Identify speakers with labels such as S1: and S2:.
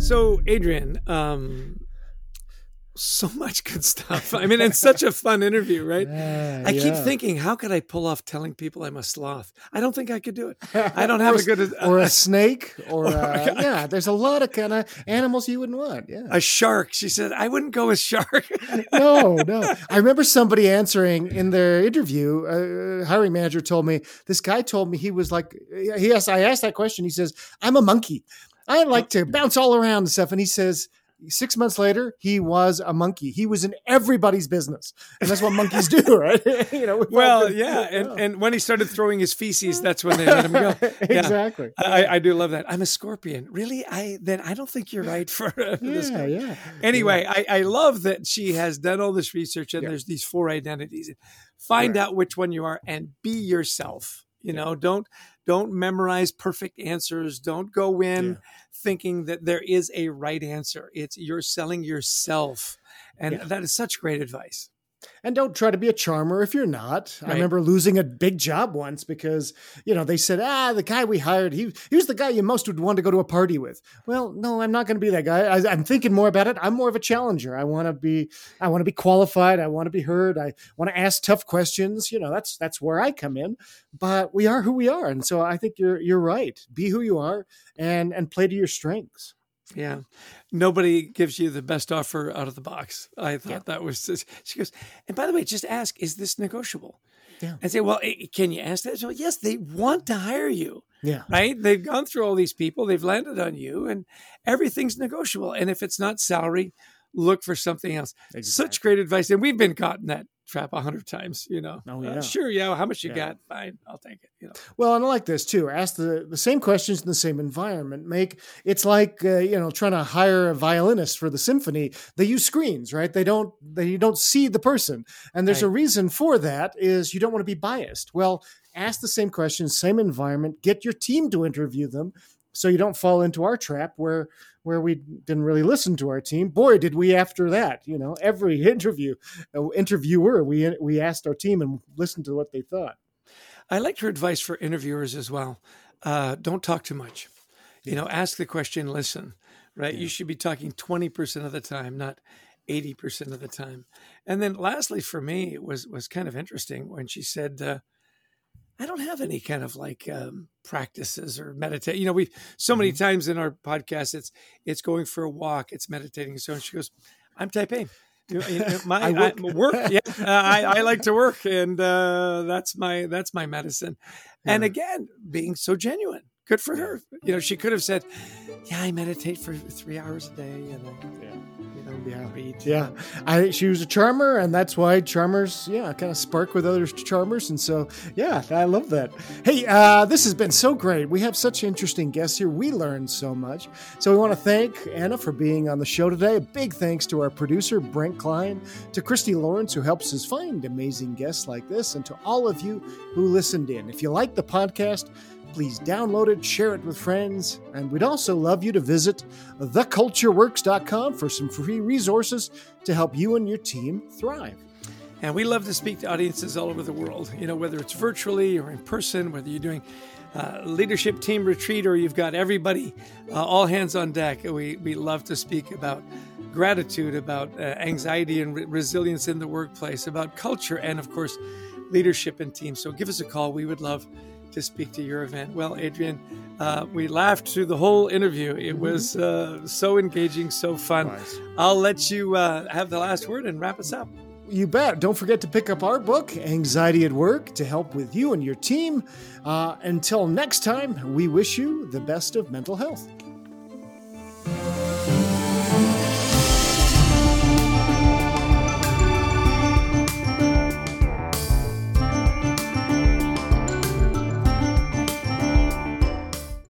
S1: So, Adrian, um, so much good stuff. I mean, it's such a fun interview, right?
S2: Uh,
S1: I keep
S2: yeah.
S1: thinking, how could I pull off telling people I'm a sloth? I don't think I could do it. I don't have a good
S2: or a snake, or,
S1: Or-
S2: uh, yeah. There's a lot of kind of animals you wouldn't want. Yeah.
S1: a shark. She said, I wouldn't go with shark.
S2: no, no. I remember somebody answering in their interview. A hiring manager told me this guy told me he was like, he asked, I asked that question. He says, "I'm a monkey. I like to bounce all around and stuff." And he says. Six months later, he was a monkey. He was in everybody's business, and that's what monkeys do, right? you know.
S1: well,
S2: been-
S1: yeah. And, and when he started throwing his feces, that's when they let him go. Yeah.
S2: exactly.
S1: I, I do love that. I'm a scorpion. Really? I then I don't think you're right for this.
S2: Yeah, yeah.
S1: Anyway, I, I love that she has done all this research and there's these four identities. Find
S2: Right.
S1: out which one you are and be yourself. You know, don't don't memorize perfect answers. Don't go in
S2: Yeah.
S1: thinking that there is a right answer. It's you're selling yourself. And
S2: Yeah.
S1: that is such great advice.
S2: And don't try to be a charmer if you're not. I remember losing a big job once because, you know, they said, ah, the guy we hired, he, he was the guy you most would want to go to a party with. Well, no, I'm not going to be that guy. I, I'm thinking more about it. I'm more of a challenger. I want to be, I want to be qualified. I want to be heard. I want to ask tough questions. You know, that's, that's where I come in, but we are who we are. And so I think you're, you're right. Be who you are and, and play to your strengths.
S1: Yeah. Nobody gives you the best offer out of the box. I thought
S2: Yeah.
S1: that was just, she goes, and by the way, just ask, is this negotiable?
S2: Yeah.
S1: I say, well, eh, can you ask that? So yes, they want to hire you,
S2: Yeah.
S1: right? They've gone through all these people, they've landed on you, and everything's negotiable. And if it's not salary, look for something else. Such great advice. And we've been caught in that trap a hundred times, you know.
S2: Oh,
S1: Uh, sure, yeah. How much you
S2: Yeah.
S1: got? Fine, I'll take it. You know.
S2: Well, and I like this too. Ask the, the same questions in the same environment. Make it's like uh, you know trying to hire a violinist for the symphony. They use screens, right? They don't they you don't see the person, and there's a reason for that. Is you don't want to be biased. Well, ask the same questions, same environment. Get your team to interview them, so you don't fall into our trap where where we didn't really listen to our team. Boy, did we after that. You know, every interview uh, interviewer we we asked our team and listened to what they thought.
S1: I like her advice for interviewers as well. Uh, don't talk too much. You know, ask the question, listen, right? You should be talking 20% of the time, not 80% of the time. And then lastly, for me, it was, was kind of interesting when she said, uh, I don't have any kind of like um, practices or meditate. You know, we so many times in our podcast, it's it's going for a walk, it's meditating. So she goes, "I'm Type A. You know, my
S2: I
S1: I
S2: work.
S1: work. yeah, uh, I, I like to work, and uh, that's my that's my medicine. And again, being so genuine, good for her. You know, she could have said, "Yeah, I meditate for three hours a day, and I,
S2: Yeah.
S1: you know,
S2: Yeah.
S1: Read."
S2: Yeah, I she was a charmer, and that's why charmers, yeah, kind of spark with other charmers, and so yeah, I love that. Hey, uh, this has been so great. We have such interesting guests here. We learned so much, so we want to thank Anna for being on the show today. A big thanks to our producer Brent Klein, to Christy Lawrence who helps us find amazing guests like this, and to all of you who listened in. If you like the podcast. Please download it, share it with friends, and we'd also love you to visit thecultureworks.com for some free resources to help you and your team thrive.
S1: And we love to speak to audiences all over the world, you know, whether it's virtually or in person, whether you're doing uh, leadership team retreat or you've got everybody, uh, all hands on deck. We, we love to speak about gratitude, about uh, anxiety and re- resilience in the workplace, about culture, and of course, leadership and team. So give us a call. We would love to speak to your event. Well, Adrian, uh, we laughed through the whole interview. It was uh, so engaging, so fun.
S2: Nice.
S1: I'll let you uh, have the last word and wrap us up.
S2: You bet. Don't forget to pick up our book, Anxiety at Work, to help with you and your team. Uh, until next time, we wish you the best of mental health.